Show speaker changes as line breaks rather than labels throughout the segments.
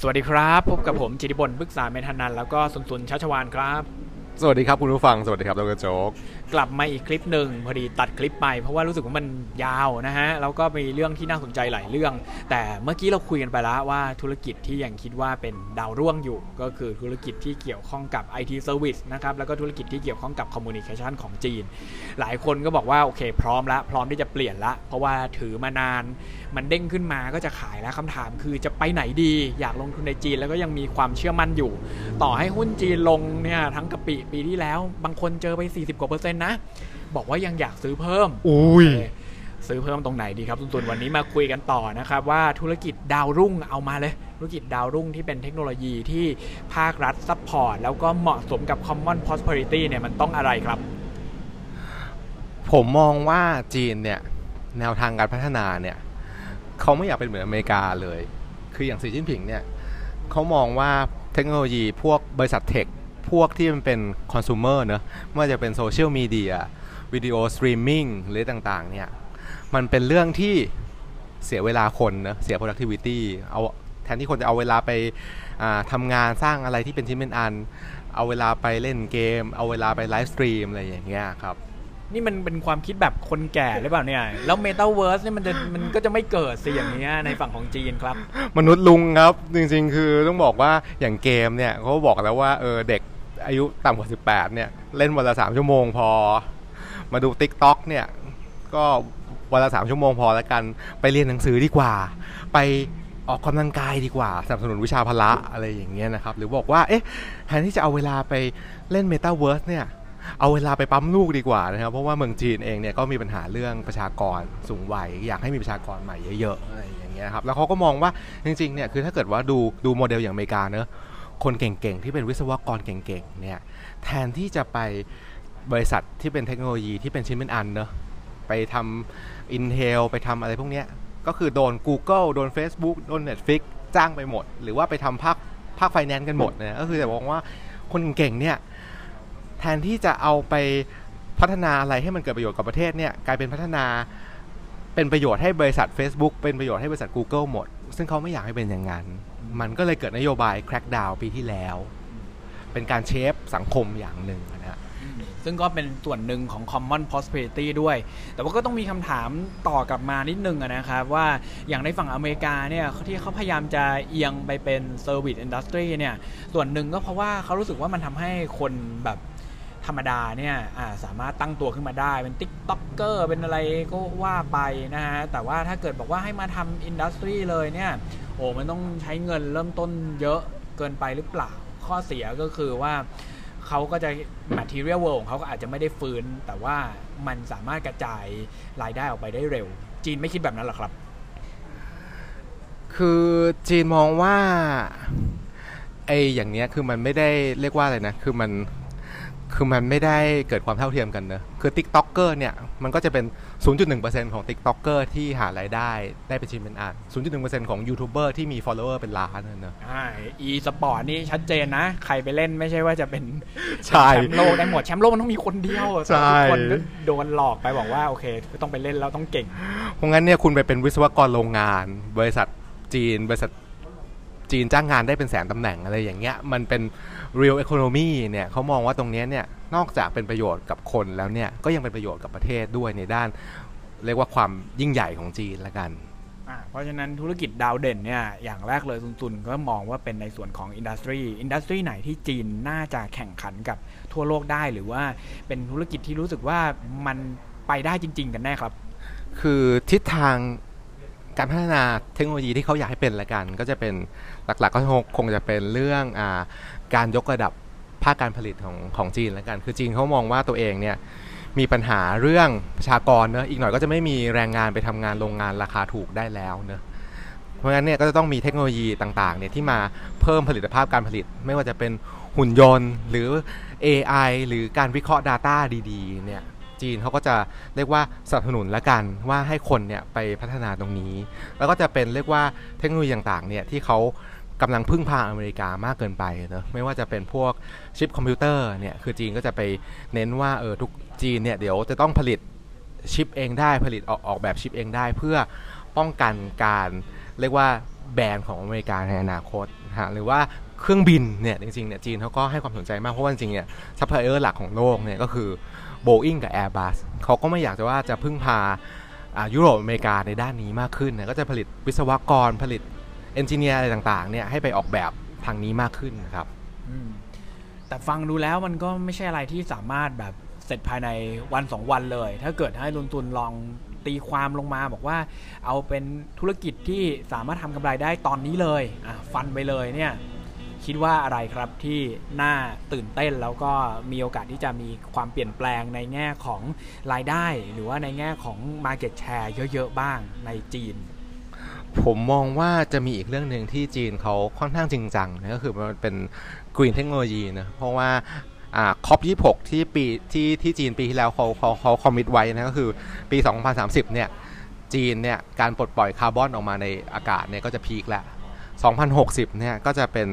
สวัสดีครับ พบกับผมจิติบลบึกษาเมธานันแล้วก็สุนสุนชัชวานครับ
สวัสดีครับคุณผู้ฟัง สวัสดีครับดรโจ๊ก
กลับมาอีกคลิปหนึ่งพอดีตัดคลิปไปเพราะว่ารู้สึกว่ามันยาวนะฮะแล้วก็มีเรื่องที่น่าสนใจหลายเรื่อง แต่เมื่อกี้เราคุยกันไปแล้วว่าธุรกิจที่ยังคิดว่าเป็นดาวร่วงอยู่ ก็คือธุรกิจที่เกี่ยวข้องกับ IT Service นะครับแล้วก็ธุรกิจที่เกี่ยวข้องกับ Communication ของจีน หลายคนก็บอกว่าโอเค พร้อมแล้วพร้อมที่จะเปลี่ยนละ เพราะว่าถือมานาน มันเด้งขึ้นมาก็จะขายแล้วคำถามคือจะไปไหนดีอยากลงทุนในจีนแล้วก็ยังมีความเชื่อมั่นอยู่ ต่อให้หุ้นจีนลงเนี่ยทั้งกะปิปีที่แล้ว บางคนเจอไป 40กว่าเปอร์เซ็นนะ บอกว่ายังอยากซื้อเพิ่ม
อุ้ย
เออซื้อเพิ่มตรงไหนดีครับซุนๆวันนี้มาคุยกันต่อนะครับ ว่าธุรกิจดาวรุ่งเอามาเลย ธุรกิจดาวรุ่งที่เป็นเทคโนโลยีที่ภาครัฐ support แล้วก็เหมาะสมกับ Common Prosperity เนี่ยมันต้องอะไรครับ
ผมมองว่าจีนเนี่ยแนวทางการพัฒนาเนี่ยเขาไม่อยากเป็นเหมือนอเมริกาเลย คืออย่างสีจิ้นผิงเนี่ยเขามองว่าเทคโนโลยีพวกบริษัท tech พวกที่มันเป็นคอน sumer เนอะไม่ว่าจะเป็นโซเชียลมีเดียวิดีโอสตรีมมิ่งหรือต่างๆเนี่ยมันเป็นเรื่องที่เสียเวลาคนนะเสีย productivity เอาแทนที่คนจะเอาเวลาไปอ่าทำงานสร้างอะไรที่เป็นชิ้นเป็นอัน เอาเวลาไปเล่นเกม เอาเวลาไป live stream อะไรอย่างเงี้ยครับ
นี่มันเป็นความคิดแบบคนแก่หรือเปล่าเนี่ย แล้ว Metaverse เนี่ยมันจะมันก็จะไม่เกิดสิอย่างเงี้ยในฝั่งของจีนครับ
มนุษย์ลุงครับ จริงๆ คือต้องบอกว่าอย่างเกมเนี่ยเขาบอกแล้วว่าเออเด็ก อายุต่ำกว่า 18 เนี่ย เล่นวันละ 3 ชั่วโมงพอ มาดู Tik t o อกเนี่ย ก็วันละ 3 ชั่วโมงพอแล้วกัน ไปเรียนหนังสือดีกว่า ไปออกกำลังกายดีกว่า สนับสนุนวิชาพละอะไรอย่างเงี้ยนะครับ หรือบอกว่า เอ๊ะ แทนที่จะเอาเวลาไปเล่น Metaverse เนี่ย เอาเวลาไปปั๊มลูกดีกว่านะครับ เพราะว่าเมืองจีนเองเนี่ยก็มีปัญหาเรื่องประชากรสูงวัย อยากให้มีประชากรใหม่เยอะๆอะไรอย่างเงี้ยครับ แล้วเขาก็มองว่าจริงๆ เนี่ย คือถ้าเกิดว่าดูดูโมเดลอย่างอเมริกาเนอะ คนเก่งๆ ที่เป็นวิศวกรเก่งๆเนี่ยแทนที่จะไปบริษัทที่เป็นเทคโนโลยีที่เป็นชิ้นเป็นอันเนอะไปทำ Intel ไปทำอะไรพวกเนี้ยก็คือโดน Google โดน Facebook โดน Netflix จ้างไปหมด หรือว่าไปทำภาคภาคไฟแนนซ์กันหมดนะก็คือแต่บอกว่าคนเก่งเนี่ยแทนที่จะเอาไปพัฒนาอะไรให้มันเกิดประโยชน์กับประเทศเนี่ยกลายเป็นพัฒนาเป็นประโยชน์ให้บริษัท Facebook เป็นประโยชน์ให้บริษัท Google หมด ซึ่งเขาไม่อยากให้เป็นอย่างนั้น มันก็เลยเกิดนโยบาย crackdown ปีที่แล้ว เป็นการเชฟสังคมอย่างหนึ่งนะฮะ
ซึ่งก็เป็นส่วนหนึ่งของ common prosperity ด้วย แต่ว่าก็ต้องมีคำถามต่อกลับมานิดนึงนะครับ ว่าอย่างในฝั่งอเมริกาเนี่ยที่เขาพยายามจะเอียงไปเป็น service industry เนี่ยส่วนหนึ่งก็เพราะว่าเขารู้สึกว่ามันทำให้คนแบบธรรมดาเนี่ยาสามารถตั้งตัวขึ้นมาได้ เป็น TikToker เป็นอะไรก็ว่าไปนะฮะแต่ว่าถ้าเกิดบอกว่าให้มาทำอินดัสทรีเลยเนี่ย โอ้มันต้องใช้เงินเริ่มต้นเยอะเกินไปหรือเปล่า ข้อเสียก็คือว่าเขาก็จะ material world ของเขาก็อาจจะไม่ได้ฟื้น แต่ว่ามันสามารถกระจายรายได้ออกไปได้เร็ว จีนไม่คิดแบบนั้นหรอครับ
คือจีนมองว่าไออย่างเนี้ยคือมันไม่ได้เรียกว่าอะไรนะ คือมัน คือมันไม่ได้เกิดความเท่าเทียมกันเนอะคือ TikToker เนี่ย มันก็จะเป็น 0.1%ของ TikToker ที่หารายได้ได้เป็นชิ้นเป็นอัน0.1%ของยูทูบเบอร์ที่มี follower เป็นล้านนะเนอะ
อ่า e สปอร์ตนี่ชัดเจนนะ ใครไปเล่นไม่ใช่ว่าจะเป็น
ใช่
แชมป์โลกได้หมด แชมป์โลกมันต้องมีคนเดียว
ใช่
ทุกคนก็โดนหลอกไปบอกว่า โอเคต้องไปเล่นแล้วต้องเก่ง
เพราะงั้นเนี่ยคุณไปเป็นวิศวกรโรงงาน บริษัทจีน บริษัทจีนจ้างงานได้เป็นแสนตำแหน่งอะไรอย่างเงี้ยมันเป็น real economy เนี่ยเขามองว่าตรงเนี้ยเนี่ยนอกจากเป็นประโยชน์กับคนแล้วเนี่ยก็ยังเป็นประโยชน์กับประเทศด้วยในด้าน เรียกว่าความยิ่งใหญ่ของจีนละกัน
อ่าเพราะฉะนั้นธุรกิจดาวเด่นเนี่ยอย่างแรกเลยซุนๆก็มองว่าเป็นในส่วนของ industry industry ไหนที่จีนน่าจะแข่งขันกับทั่วโลกได้หรือว่าเป็นธุรกิจที่รู้สึกว่ามันไปได้จริง ๆ กันแน่ครับ
คือทิศทางการพัฒนาเทคโนโลยีที่เขาอยากให้เป็นละกัน ก็จะเป็นหลักๆก็คงจะเป็นเรื่องอา การยกระดับภาคการผลิตของของจีนและกัน คือจีนเขามองว่าตัวเองเนี่ยมีปัญหาเรื่องประชากรเนอะอีกหน่อยก็จะไม่มีแรงงานไปทำงานโรงงานราคาถูกได้แล้วเนอะเพราะฉะนั้นเนี่ยก็จะต้องมีเทคโนโลยีต่างๆเนี่ยที่มาเพิ่มผลิตภาพการผลิต ไม่ว่าจะเป็นหุ่นยนต์ หรือ AI หรือการวิเคราะห์ Data ดีๆเนี่ยจีนเขาก็จะเรียกว่าสนับสนุนละกันว่าให้คนเนี่ยไปพัฒนาตรงนี้ แล้วก็จะเป็นเรียกว่าเทคโนโลยีต่างๆเนี่ยที่เขา กำลังพึ่งพาอเมริกามากเกินไปเนอะไม่ว่าจะเป็นพวกชิปคอมพิวเตอร์เนี่ยคือจีนก็จะไปเน้นว่าเออทุกจีนเนี่ยเดี๋ยวจะต้องผลิตชิปเองได้ผลิตออกออกแบบชิปเองได้ เพื่อป้องกันการเรียกว่าแบรนด์ของอเมริกาในอนาคตนะฮะหรือว่าเครื่องบินเนี่ยจริงๆเนี่ยจีนเขาก็ให้ความสนใจมากเพราะว่าจริงๆเนี่ยซัพพลายเออร์หลักของโลกเนี่ยก็คือ Boeing กับ Airbus เขาก็ไม่อยากจะว่าจะพึ่งพายุโรปอเมริกาในด้านนี้มากขึ้นนะก็จะผลิตวิศวกรผลิต เอนจิเนียร์อะไรต่างๆเนี่ยให้ไปออกแบบทางนี้มากขึ้นนะครับ
แต่ฟังดูแล้วมันก็ไม่ใช่อะไรที่สามารถแบบเสร็จภายในวันสองวันเลย ถ้าเกิดให้ลุนตุนลองตีความลงมาบอกว่าเอาเป็นธุรกิจที่สามารถทำกำไรได้ตอนนี้เลยฟันไปเลยเนี่ยคิดว่าอะไรครับที่น่าตื่นเต้นแล้วก็มีโอกาสที่จะมีความเปลี่ยนแปลงในแง่ของรายได้ หรือว่าในแง่ของ Market Share เยอะ ๆ บ้างในจีน
ผมมองว่าจะมีอีกเรื่องหนึ่งที่จีนเขาค่อนข้างจริงจังนะก็คือมันเป็น Green Technology นะเพราะว่า COP26ที่ปีที่ที่จีนปีที่แล้วเขาเขาเขา commit ไว้นะก็คือปี 2030 เนี่ย จีนเนี่ย การปลดปล่อยคาร์บอนออกมาในอากาศเนี่ย ก็จะ peak แล้ว 2060 เนี่ย ก็จะเป็น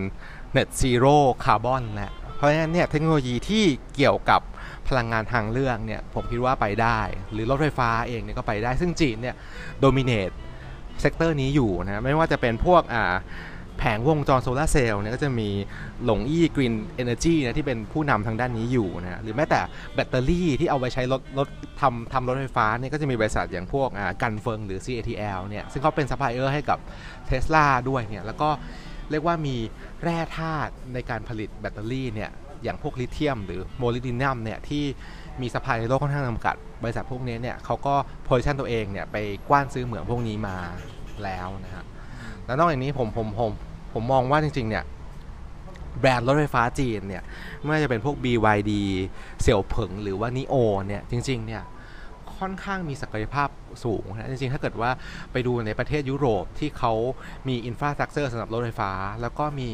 Net Zero คาร์บอนแล้วเพราะฉะนั้นเนี่ย เทคโนโลยีที่เกี่ยวกับพลังงานทางเลือกเนี่ย ผมคิดว่าไปได้ หรือรถไฟฟ้าเองเนี่ยก็ไปได้ ซึ่งจีนเนี่ย dominate sector นี้อยู่นะไม่ว่าจะเป็นพวกอ่าแผงวงจรโซลาร์เซลล์เนี่ยก็จะมี LONGi Green Energy นะที่เป็นผู้นำทางด้านนี้อยู่นะหรือแม้แต่แบตเตอรี่ที่เอาไปใช้รถรถทำทำรถไฟฟ้าเนี่ยก็จะมีบริษัทอย่างพวกกันเฟิงหรือ CATL เนี่ยซึ่งเขาเป็นซัพพลายเออร์ให้กับเทสลาด้วยเนี่ยแล้วก็เรียกว่ามีแร่ธาตุในการผลิตแบตเตอรี่เนี่ย อย่างพวกลิเธียม หรือโมลิบดินัมเนี่ยที่มี supply ในโลกค่อนข้างจำกัด บริษัทพวกนี้เนี่ยเขาก็ position ตัวเองเนี่ยไปกว้านซื้อเหมืองพวกนี้มาแล้วนะฮะแล้วนอกจากนี้ผมผมผมผมมองว่าจริงๆเนี่ยแบรนด์รถไฟฟ้าจีนเนี่ยไม่ว่าจะเป็นพวก BYD เสี่ยวเผิงหรือว่า NIO เนี่ยจริงๆเนี่ย ค่อนข้างมีศักยภาพสูงนะจริงๆ ถ้าเกิดว่าไปดูในประเทศยุโรปที่เขามีอินฟราสตรักเจอร์สำหรับรถไฟฟ้า แล้วก็มี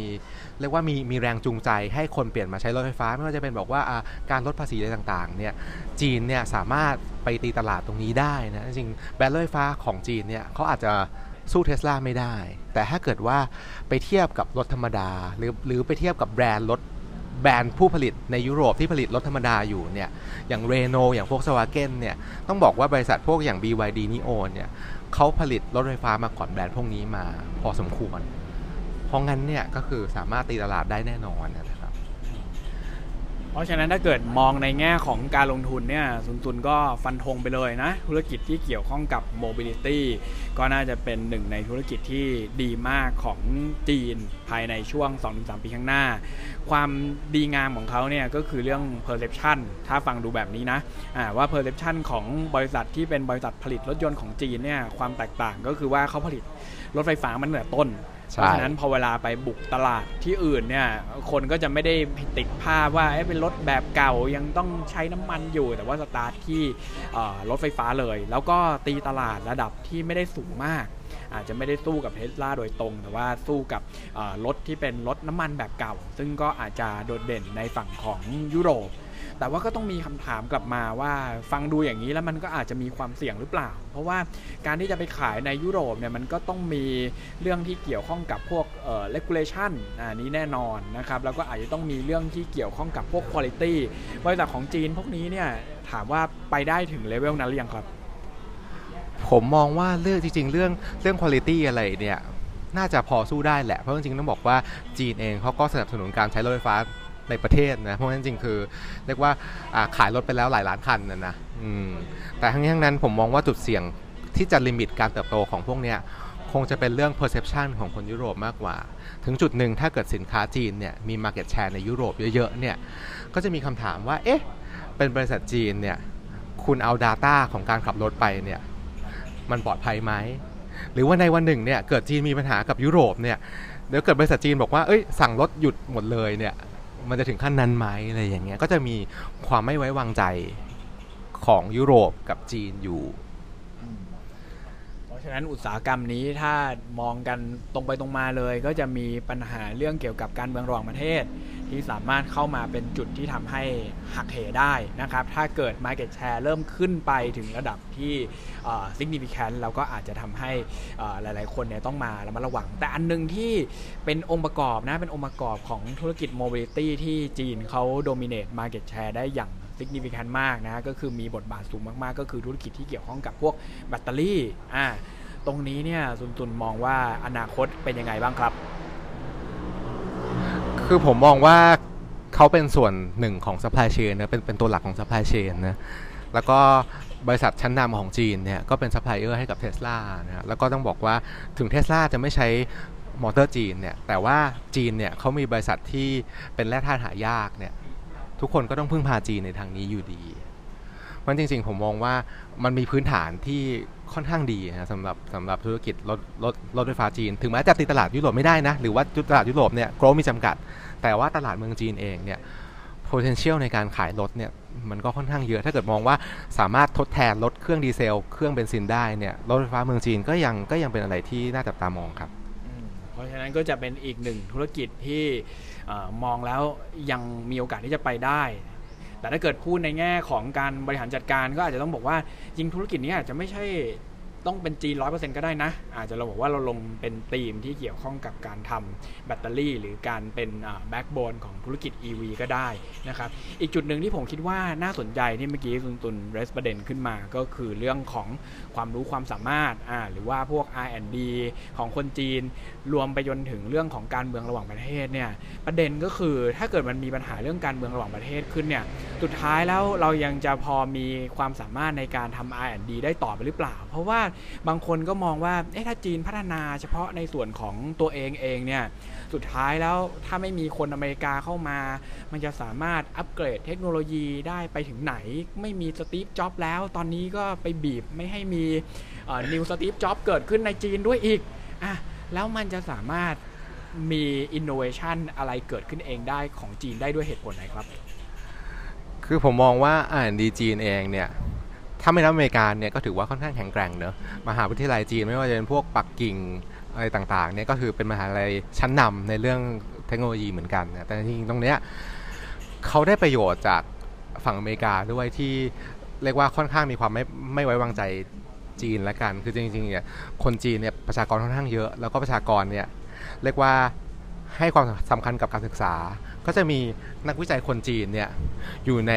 เรียกว่ามีมีแรงจูงใจให้คนเปลี่ยนมาใช้รถไฟฟ้า ไม่ว่าจะเป็นบอกว่าการลดภาษีอะไรต่างๆเนี่ยจีนเนี่ยสามารถไปตีตลาดตรงนี้ได้นะจริงๆแบรนด์รถไฟฟ้าของจีนเนี่ยเขาอาจจะสู้เทสลาไม่ได้ แต่ถ้าเกิดว่าไปเทียบกับรถธรรมดา หรือหรือไปเทียบกับแบรนด์รถ แบรนด์ผู้ผลิตในยุโรปที่ผลิตรถธรรมดาอยู่เนี่ยอย่างเรโนอย่างพวกสวาเกนเนี่ยต้องบอกว่าบริษัทพวกอย่าง BYD NIO เนี่ยเขาผลิตรถไฟฟ้ามาก่อนแบรนด์พวกนี้มาพอสมควร เพราะงั้นเนี่ยก็คือสามารถตีตลาดได้แน่นอนนะครับ
เพราะฉะนั้นถ้าเกิดมองในแง่ของการลงทุนเนี่ยสุนทุนก็ฟันธงไปเลยนะ ธุรกิจที่เกี่ยวข้องกับ mobility ก็น่าจะเป็นหนึ่งในธุรกิจที่ดีมากของจีนภายในช่วง 2-3 ปีข้างหน้า ความดีงามของเขาเนี่ยก็คือเรื่อง perception ถ้าฟังดูแบบนี้นะะว่า perception ของบริษัทที่เป็นบริษัทผลิตรถยนต์ของจีนเนี่ยความแตกต่างก็คือว่าเขาผลิตรถไฟฟ้ามันเหนือต้น เพราะฉะนั้นพอเวลาไปบุกตลาดที่อื่นเนี่ยคนก็จะไม่ได้ติดภาพว่าเป็นรถแบบเก่ายังต้องใช้น้ำมันอยู่ แต่ว่าสตาร์ทที่รถไฟฟ้าเลย แล้วก็ตีตลาดระดับที่ไม่ได้สูงมาก อาจจะไม่ได้สู้กับเทสลาโดยตรง แต่ว่าสู้กับรถที่เป็นรถน้ำมันแบบเก่า ซึ่งก็อาจจะโดดเด่นในฝั่งของยุโรป แต่ว่าก็ต้องมีคำถามกลับมาว่าฟังดูอย่างนี้แล้วมันก็อาจจะมีความเสี่ยงหรือเปล่า เพราะว่าการที่จะไปขายในยุโรปเนี่ยมันก็ต้องมีเรื่องที่เกี่ยวข้องกับพวกเอ่อ regulation อันนี้แน่นอนนะครับแล้วก็อาจจะต้องมีเรื่องที่เกี่ยวข้องกับพวก quality บริษัทของจีนพวกนี้เนี่ยถามว่าไปได้ถึงเลเวลนั้นหรือยังครับ
ผมมองว่าเรื่องจริง ๆ เรื่องเรื่อง quality อะไรเนี่ยน่าจะพอสู้ได้แหละ เพราะจริงๆต้องบอกว่าจีนเองเขาก็สนับสนุนการใช้รถไฟฟ้า ในประเทศนะ เพราะฉะนั้นจริงคือเรียกว่าขายรถไปแล้วหลายล้านคันนะนะแต่ทั้งนี้ทั้งนั้นผมมองว่าจุดเสี่ยงที่จะลิมิตการเติบโตของพวกเนี้ยคงจะเป็นเรื่อง perception ของคนยุโรปมากกว่า ถึงจุดหนึ่งถ้าเกิดสินค้าจีนเนี่ยมี market share ในยุโรปเยอะๆเนี่ยก็จะมีคำถามว่าเอ๊ะเป็นบริษัทจีนเนี่ยคุณเอา Data ของการขับรถไปเนี่ยมันปลอดภัยไหม หรือว่าในวันหนึ่งเนี่ยเกิดจีนมีปัญหากับยุโรปเนี่ยเดี๋ยวเกิดบริษัทจีนบอกว่าเอ้ยสั่งรถหยุดหมดเลยเนี่ย มันจะถึงขั้นนั้นไหมอะไรอย่างเงี้ยก็จะมีความไม่ไว้วางใจของยุโรปกับจีนอยู่
เพราะฉะนั้นอุตสาหกรรมนี้ถ้ามองกันตรงไปตรงมาเลย ก็จะมีปัญหาเรื่องเกี่ยวกับการเมืองระหว่างประเทศ ที่สามารถเข้ามาเป็นจุดที่ทำให้หักเหได้นะครับ ถ้าเกิด Market Share เริ่มขึ้นไปถึงระดับที่ significant แล้วก็อาจจะทำให้หลาย ๆ คนเนี่ยต้องมาระมัดระวัง แต่อันนึงที่เป็นองค์ประกอบนะ เป็นองค์ประกอบของธุรกิจ mobility ที่จีนเขา dominate market share ได้อย่าง significant มากนะ ก็คือมีบทบาทสูงมาก ๆ ก็คือธุรกิจที่เกี่ยวข้องกับพวกแบตเตอรี่อ่าตรงนี้เนี่ยซุนตุนมองว่าอนาคตเป็นยังไงบ้างครับ
คือผมมองว่าเขาเป็นส่วนหนึ่งของ supply chain นะเป็นเป็นตัวหลักของ supply chain นะแล้วก็บริษัทชั้นนำของจีนเนี่ยก็เป็นซัพพลายเออร์ให้กับเท s l a นะฮะแล้วก็ต้องบอกว่าถึงเท s l a จะไม่ใช้มอเตอร์จีนเนี่ยแต่ว่าจีนเนี่ยเขามีบริษัทที่เป็นแร่ธาตุหายากเนี่ยทุกคนก็ต้องพึ่งพาจีนในทางนี้อยู่ดีเพราะจริงๆผมมองว่ามันมีพื้นฐานที่ ค่อนข้างดีนะสำหรับสำหรับธุรกิจรถรถรถไฟฟ้าจีน ถึงแม้จะตีตลาดยุโรปไม่ได้นะ หรือว่าตลาดยุโรปเนี่ยโกลมีจำกัด แต่ว่าตลาดเมืองจีนเองเนี่ย potential ในการขายรถเนี่ยมันก็ค่อนข้างเยอะ ถ้าเกิดมองว่าสามารถทดแทนรถเครื่องดีเซล เครื่องเบนซินได้เนี่ยรถไฟฟ้าเมืองจีนก็ยังก็ยังเป็นอะไรที่น่าจับตามองครับ
เพราะฉะนั้นก็จะเป็นอีกหนึ่งธุรกิจที่มองแล้วยังมีโอกาสที่จะไปได้ แต่ถ้าเกิดพูดในแง่ของการบริหารจัดการก็อาจจะต้องบอกว่าจริงธุรกิจนี้อาจจะไม่ใช่ ต้องเป็นจีนร้อยเปอร์เซ็นต์ก็ได้นะ อาจจะเราบอกว่าเราลงเป็นธีมที่เกี่ยวข้องกับการทำแบตเตอรี่ หรือการเป็น backbone ของธุรกิจ EV ก็ได้นะครับ อีกจุดหนึ่งที่ผมคิดว่าน่าสนใจที่เมื่อกี้คุณตุน raise ประเด็นขึ้นมาก็คือเรื่องของความรู้ความสามารถอ่าหรือว่าพวก R&D ของคนจีน รวมไปจนถึงเรื่องของการเมืองระหว่างประเทศเนี่ยประเด็นก็คือถ้าเกิดมันมีปัญหาเรื่องการเมืองระหว่างประเทศขึ้นเนี่ยสุดท้ายแล้วเรายังจะพอมีความสามารถในการทำ R&D ได้ต่อไปหรือเปล่า เพราะว่าบางคนก็มองว่าเอ๊ะถ้าจีนพัฒนาเฉพาะในส่วนของตัวเองเองเนี่ยสุดท้ายแล้วถ้าไม่มีคนอเมริกาเข้ามา มันจะสามารถอัปเกรดเทคโนโลยีได้ไปถึงไหน ไม่มี Steve Jobs แล้ว ตอนนี้ก็ไปบีบไม่ให้มี new Steve Jobs เกิดขึ้นในจีนด้วยอีกอะแล้วมันจะสามารถมีอินโนเวชันอะไรเกิดขึ้นเองได้ของจีนได้ด้วยเหตุผลไหนครับ
คือผมมองว่าอ่านดีจีนเองเนี่ย ถ้าไม่นับอเมริกาเนี่ยก็ถือว่าค่อนข้างแข็งแกร่งเนอะมหาวิทยาลัยจีนไม่ว่าจะเป็นพวกปักกิ่งอะไรต่างๆเนี่ยก็คือเป็นมหาลัยชั้นนำในเรื่องเทคโนโลยีเหมือนกันนะแต่จริงๆตรงเนี้ยเขาได้ประโยชน์จากฝั่งอเมริกาด้วยที่เรียกว่าค่อนข้างมีความไม่ไม่ไว้วางใจจีนละกัน คือจริงๆเนี่ยคนจีนเนี่ยประชากรค่อนข้างเยอะ แล้วก็ประชากรเนี่ยเรียกว่าให้ความสำคัญกับการศึกษา ก็จะมีนักวิจัยคนจีนเนี่ยอยู่ใน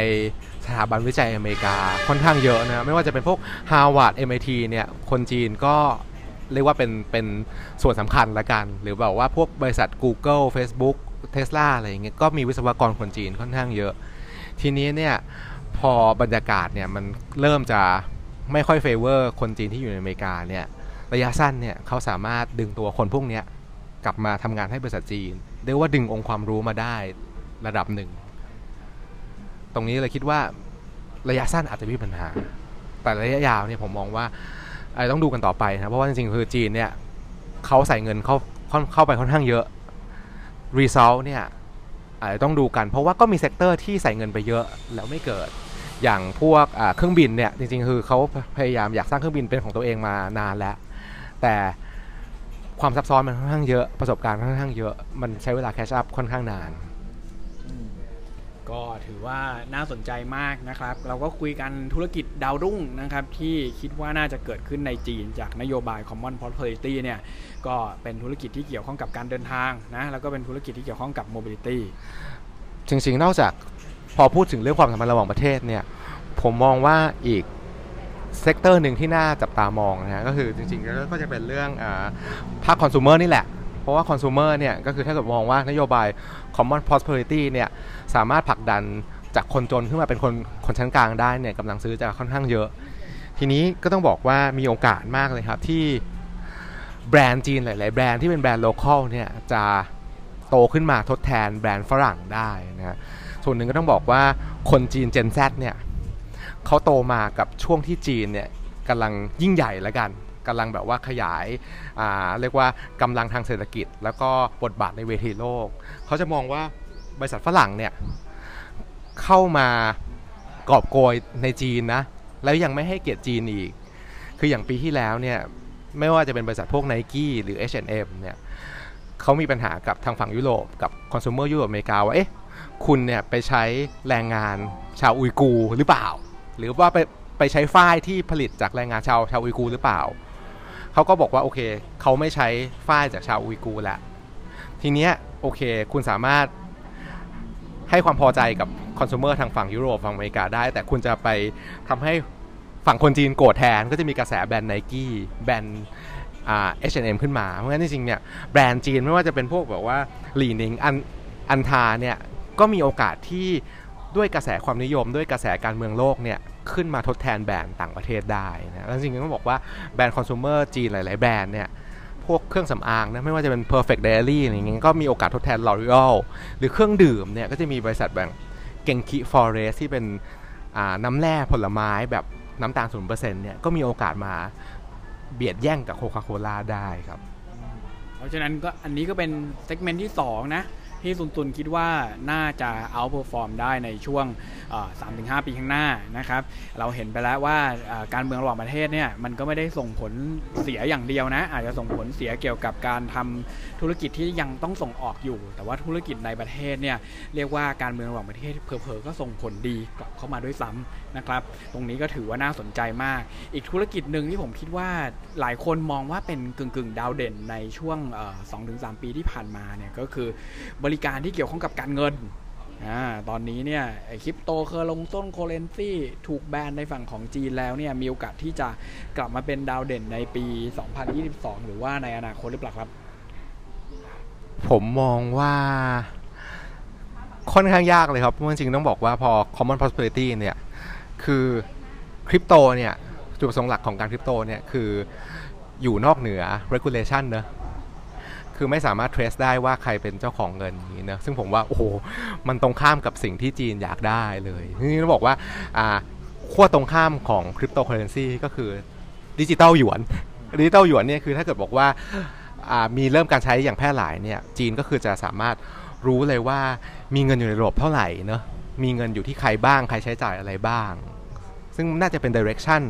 สถาบันวิจัยอเมริกาค่อนข้างเยอะนะไม่ว่าจะเป็นพวก Harvard MIT เนี่ยคนจีนก็เรียกว่าเป็นเป็นส่วนสำคัญละกัน หรือแบบว่าพวกบริษัท Google Facebook Tesla อะไรอย่างเงี้ยก็มีวิศวกรคนจีนค่อนข้างเยอะ ทีนี้เนี่ยพอบรรยากาศเนี่ยมันเริ่มจะไม่ค่อยเฟเวอร์คนจีนที่อยู่ในอเมริกาเนี่ยระยะสั้นเนี่ยเขาสามารถดึงตัวคนพวกนี้กลับมาทำงานให้บริษัทจีน เรียกว่าดึงองค์ความรู้มาได้ระดับหนึ่ง ตรงนี้เลยคิดว่าระยะสั้นอาจจะมีปัญหา แต่ระยะยาวเนี่ยผมมองว่าต้องดูกันต่อไปนะเพราะว่าจริงๆคือจีนเนี่ยเขาใส่เงินเข้าเข้าไปค่อนข้างเยอะ result เนี่ยอาจจะต้องดูกัน เพราะว่าก็มี sector ที่ใส่เงินไปเยอะแล้วไม่เกิดอย่างพวกเครื่องบินเนี่ยจริงๆคือเขาพยายามอยากสร้างเครื่องบินเป็นของตัวเองมานานแล้ว แต่ ความซับซ้อนมันค่อนข้างเยอะประสบการณ์ค่อนข้างเยอะ มันใช้เวลาแคชอัพค่อนข้างนาน
ก็ถือว่าน่าสนใจมากนะครับ เราก็คุยกันธุรกิจดาวรุ่งนะครับ ที่คิดว่าน่าจะเกิดขึ้นในจีนจากนโยบาย Common Prosperity เนี่ยก็เป็นธุรกิจที่เกี่ยวข้องกับการเดินทางนะแล้วก็เป็นธุรกิจที่เกี่ยวข้องกับ Mobility
จริงๆนอกจากพอพูดถึงเรื่องความสัมพันธ์ระหว่างประเทศเนี่ยผมมองว่าอีก sector หนึ่งที่น่าจับตามองนะฮะก็คือจริงๆก็จะเป็นเรื่องภาคคอน sumer นี่แหละ เพราะว่าคอน sumer เนี่ยก็คือถ้าเกิดมองว่านโยบาย common prosperity เนี่ยสามารถผลักดันจากคนจนขึ้นมาเป็นคนคนชั้นกลางได้เนี่ยกำลังซื้อจะค่อนข้างเยอะ ทีนี้ก็ต้องบอกว่ามีโอกาสมากเลยครับที่แบรนด์จีนหลาย ๆ แบรนด์ที่เป็นแบรนด์ local เนี่ยจะโตขึ้นมาทดแทนแบรนด์ฝรั่งได้นะส่วนหนึ่งก็ต้องบอกว่าคนจีน Gen Z เนี่ย เขาโตมากับช่วงที่จีนเนี่ยกำลังยิ่งใหญ่แล้วกันกำลังแบบว่าขยายเรียกว่ากำลังทางเศรษฐกิจ แล้วก็บทบาทในเวทีโลก เขาจะมองว่าบริษัทฝรั่งเนี่ยเข้ามากอบโกยในจีนนะแล้วยังไม่ให้เกียรติจีนอีก คืออย่างปีที่แล้วเนี่ยไม่ว่าจะเป็นบริษัทพวก n i กี้หรือ H&M เนี่ยเขามีปัญหากับทางฝั่งยุโรปกับคอน sumer ยุโรปอเมริกาว่าเอ๊ะคุณเนี่ยไปใช้แรงงานชาวอุยกูหรือเปล่า หรือว่าไปไปใช้ฝ้ายที่ผลิตจากแรงงานชาวชาวอุยกูหรือเปล่า เขาก็บอกว่าโอเค เขาไม่ใช้ฝ้ายจากชาวอุยกูแล้วทีเนี้ยโอเค คุณสามารถให้ความพอใจกับคอน sumer ทางฝั่งยุโรปฝั่งอเมริกาได้ แต่คุณจะไปทำให้ฝั่งคนจีนโกรธแทนก็จะมีกระแสแบนด์ไนกี้แบนอ่า H&M ขึ้นมา เพราะงั้นจริงๆเนี่ยแบรนด์จีนไม่ว่าจะเป็นพวกแบบว่าหลี่หนิงอันอันทาเนี่ยก็มีโอกาสที่ ด้วยกระแสความนิยมด้วยกระแสการเมืองโลกเนี่ยขึ้นมาทดแทนแบรนด์ต่างประเทศได้นะแล้วจริงๆต้องบอกว่าแบรนด์ consumer จีนหลาย ๆ แบรนด์เนี่ยพวกเครื่องสำอางนะไม่ว่าจะเป็น Perfect Diary อะไรอย่างเงี้ยก็มีโอกาสทดแทน L'Oreal หรือเครื่องดื่มเนี่ยก็จะมีบริษัทแบบGenki Forest ที่เป็นน้ำแร่ผลไม้แบบน้ำตาลศูนย์เปอร์เซ็นต์เนี่ยก็มีโอกาสมาเบียดแย่งกับโคคาโคล่าได้ครับ
เพราะฉะนั้นก็อันนี้ก็เป็น segment ที่ 2 นะ ที่ซุนตุนคิดว่าน่าจะเอาเ e อร์ฟอร์มได้ในช่วงสามถึงห้าปีข้างหน้านะครับเราเห็นไปแล้วว่าการเมืองระหว่างประเทศเนี่ยมันก็ไม่ได้ส่งผลเสียอย่างเดียวนะ อาจจะส่งผลเสียเกี่ยวกับการทำธุรกิจที่ยังต้องส่งออกอยู่ แต่ว่าธุรกิจในประเทศเนี่ยเรียกว่าการเมืองระหว่างประเทศเผลอๆก็ส่งผลดีกลับเข้ามาด้วยซ้ำนะครับตรงนี้ก็ถือว่าน่าสนใจมาก อีกธุรกิจหนึ่งที่ผมคิดว่าหลายคนมองว่าเป็นกึ่งๆ ดาวเด่นในช่วงสองถึงสามปีที่ผ่านมาเนี่ยก็คือบริการที่เกี่ยวข้องกับการเงินอ่าตอนนี้เนี่ยคริปโตเคอร์ลงต้นโคเรนซี่ถูกแบนในฝั่งของจีนแล้วเนี่ยมีโอกาสที่จะกลับมาเป็นดาวเด่นในปี 2022 หรือว่าในอนาคตหรือเปล่าครับ
ผมมองว่าค่อนข้างยากเลยครับเพราะจริงต้องบอกว่าพอ common prosperity เนี่ยคือคริปโตเนี่ยจุดประสงค์หลักของการคริปโตเนี่ยคืออยู่นอกเหนือ regulation เนอะ คือไม่สามารถ trace ได้ว่าใครเป็นเจ้าของเงินนี้นะซึ่งผมว่าโอ้โหมันตรงข้ามกับสิ่งที่จีนอยากได้เลยนี่ต้องบอกว่าอ่าขั้วตรงข้ามของคริปโตเคอเรนซีก็คือดิจิตอลหยวนดิจิตอลหยวนเนี่ยคือถ้าเกิดบอกว่ามีเริ่มการใช้อย่างแพร่หลายเนี่ยจีนก็คือจะสามารถรู้เลยว่ามีเงินอยู่ในระบบเท่าไหร่เนอะมีเงินอยู่ที่ใครบ้างใครใช้จ่ายอะไรบ้าง ซึ่งน่าจะเป็นดิเรกชัน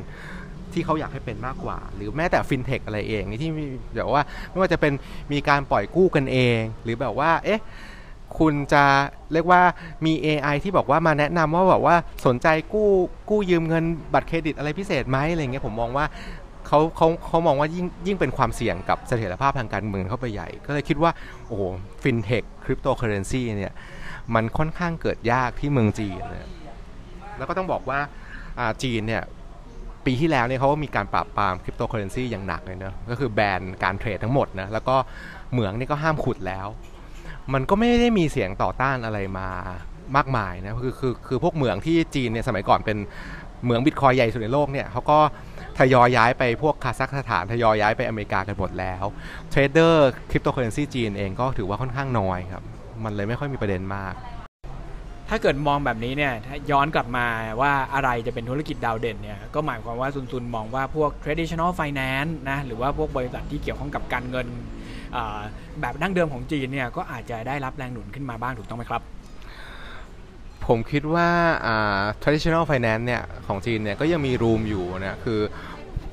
ที่เขาอยากให้เป็นมากกว่า หรือแม้แต่ฟินเทคอะไรเองที่แบบว่าไม่ว่าจะเป็นมีการปล่อยกู้กันเอง หรือแบบว่าเอ๊ะคุณจะเรียกว่ามี AI ที่บอกว่ามาแนะนำว่าแบบว่าสนใจกู้กู้ยืมเงินบัตรเครดิตอะไรพิเศษไหมอะไรเงี้ยผมมองว่าเขาเขาเขามองว่ายิ่งยิ่งเป็นความเสี่ยงกับเสถียรภาพทางการเมืองเข้าไปใหญ่ ก็เลยคิดว่า โอ้ฟินเทคคริปโตเคอเรนซีเนี่ยมันค่อนข้างเกิดยากที่เมืองจีนนะแล้วก็ต้องบอกว่าจีนเนี่ย ปีที่แล้วเนี่ยเขาก็มีการปราบปรามคริปโตเคอเรนซีอย่างหนักเลยเนะก็คือแบนการเทรดทั้งหมดนะแล้วก็เหมืองนี่ก็ห้ามขุดแล้ว มันก็ไม่ได้มีเสียงต่อต้านอะไรมามากมายนะคือคือคือพวกเหมืองที่จีนเนี่ยสมัยก่อนเป็นเหมืองบิตคอยน์ใหญ่สุดในโลกเนี่ยเขาก็ทยอยย้ายไปพวกคาซัคสถานทยอยย้ายไปอเมริกากันหมดแล้วเทรดเดอร์คริปโตเคอเรนซีจีนเองก็ถือว่าค่อนข้างน้อยครับ มันเลยไม่ค่อยมีประเด็นมาก
ถ้าเกิดมองแบบนี้เนี่ยย้อนกลับมาว่าอะไรจะเป็นธุรกิจดาวเด่นเนี่ยก็หมายความว่าซุนซุนมองว่าพวก traditional finance นะหรือว่าพวกบริษัทที่เกี่ยวข้องกับการเงินแบบดั้งเดิมของจีนเนี่ยก็อาจจะได้รับแรงหนุนขึ้นมาบ้างถูกต้องไหมครับ
ผมคิดว่า traditional finance เนี่ยของจีนเนี่ยก็ยังมี room อยู่นะคือ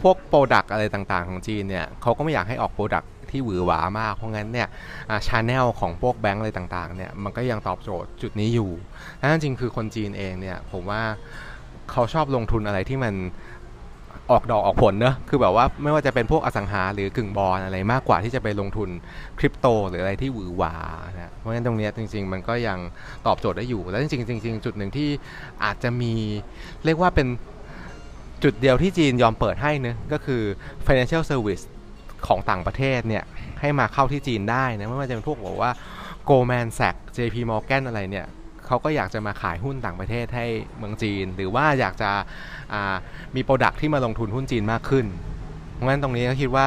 พวก product อะไรต่างๆของจีนเนี่ยเขาก็ไม่อยากให้ออก product ที่หวือหวามาก เพราะงั้นเนี่ย channel ของพวกแบงก์อะไรต่างๆเนี่ยมันก็ยังตอบโจทย์จุดนี้อยู่แั่นจริงคือคนจีนเองเนี่ยผมว่าเขาชอบลงทุนอะไรที่มันออกดอกออกผลเนอะคือแบบว่าไม่ว่าจะเป็นพวกอสังหาหรือกึ่งบอลอะไรมากกว่าที่จะไปลงทุนคริปโตหรืออะไรที่หวือหวานะเพราะฉะนั้นตรงนี้จริง ๆ มันก็ยังตอบโจทย์ได้อยู่ แล้วจริงๆจริงๆจุดหนึ่งที่อาจจะมีเรียกว่าเป็นจุดเดียวที่จีนยอมเปิดให้เนะก็คือ financial service ของต่างประเทศเนี่ยให้มาเข้าที่จีนได้นะไม่ว่าจะเป็นพวกบอกว่า Goldman Sachs JP Morgan อะไรเนี่ยเขาก็อยากจะมาขายหุ้นต่างประเทศให้เมืองจีน หรือว่าอยากจะมีโปรดักที่มาลงทุนหุ้นจีนมากขึ้น เพราะฉะนั้นตรงนี้ก็คิดว่า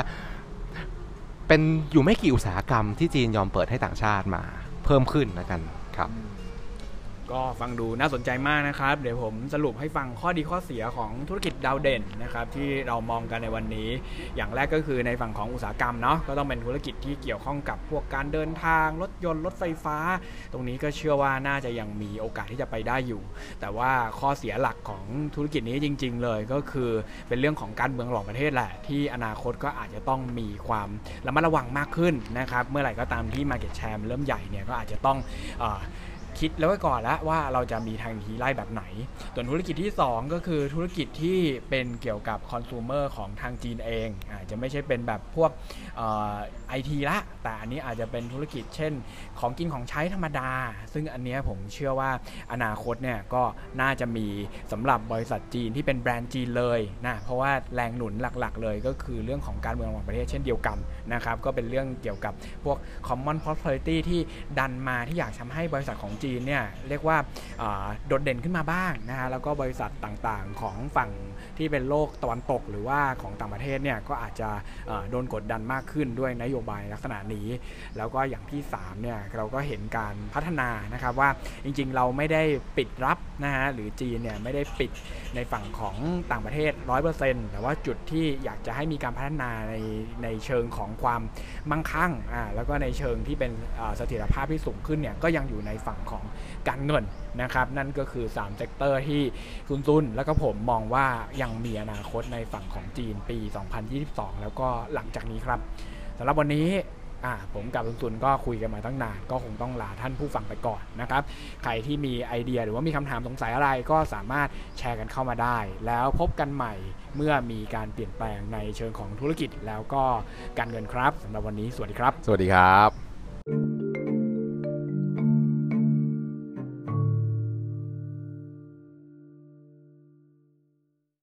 เป็นอยู่ไม่กี่อุตสาหกรรมที่จีนยอมเปิดให้ต่างชาติมาเพิ่มขึ้นนะกันครับ
ก็ฟังดูน่าสนใจมากนะครับ เดี๋ยวผมสรุปให้ฟังข้อดีข้อเสียของธุรกิจดาวเด่นนะครับที่เรามองกันในวันนี้ อย่างแรกก็คือในฝั่งของอุตสาหกรรมเนาะก็ต้องเป็นธุรกิจที่เกี่ยวข้องกับพวกการเดินทาง รถยนต์รถไฟฟ้า ตรงนี้ก็เชื่อว่าน่าจะยังมีโอกาสที่จะไปได้อยู่ แต่ว่าข้อเสียหลักของธุรกิจนี้จริง ๆ เลยก็คือเป็นเรื่องของการเมืองหลอกประเทศแหละ ที่อนาคตก็อาจจะต้องมีความระมัดระวังมากขึ้นนะครับเมื่อไหร่ก็ตามที่ Market Share เริ่มใหญ่เนี่ยก็อาจจะต้อง คิดแล้วไว้ก่อนแล้วว่าเราจะมีทางทีไล่แบบไหน ส่วนธุรกิจที่ 2 ก็คือธุรกิจที่เป็นเกี่ยวกับคอน sumer ของทางจีนเองอาจจะไม่ใช่เป็นแบบพวกไอทีละ แต่อันนี้อาจจะเป็นธุรกิจเช่น ของกินของใช้ธรรมดา ซึ่งอันนี้ผมเชื่อว่าอนาคตเนี่ยก็น่าจะมีสำหรับบริษัทจีนที่เป็นแบรนด์จีนเลยนะเพราะว่าแรงหนุนหลักๆ เลยก็คือเรื่องของการเมืองระหว่างประเทศเช่นเดียวกันนะครับก็เป็นเรื่องเกี่ยวกับพวก common prosperity ที่ดันมาที่อยากทำให้บริษัทของจีนเนี่ยเรียกว่าโดดเด่นขึ้นมาบ้างนะฮะแล้วก็บริษัทต่างๆของฝั่ง ที่เป็นโลกตะวันตกหรือว่าของต่างประเทศเนี่ยก็อาจจะโดนกดดันมากขึ้นด้วยนโยบายลักษณะนี้ แล้วก็อย่างที่3เนี่ยเราก็เห็นการพัฒนานะครับว่าจริงๆ เราไม่ได้ปิดรับนะฮะหรือจีนเนี่ยไม่ได้ปิดในฝั่งของต่างประเทศ 100%แต่ว่าจุดที่อยากจะให้มีการพัฒนาในในเชิงของความมั่งคั่งอ่าแล้วก็ในเชิงที่เป็นอ่าเสถียรภาพที่สูงขึ้นเนี่ยก็ยังอยู่ในฝั่งของการเงินนะครับ นั่นก็คือ 3 sector ที่ซุนซุนแล้วก็ผมมองว่ายังมีอนาคตในฝั่งของจีนปี 2022 แล้วก็หลังจากนี้ครับสำหรับวันนี้ผมกับลุงตุนก็คุยกันมาตั้งนาน ก็คงต้องลาท่านผู้ฟังไปก่อนนะครับ ใครที่มีไอเดียหรือว่ามีคำถามสงสัยอะไรก็สามารถแชร์กันเข้ามาได้ แล้วพบกันใหม่เมื่อมีการเปลี่ยนแปลงในเชิงของธุรกิจแล้วก็การเงินครับสำหรับวันนี้สวัสดีครับ
สวัสดีครับ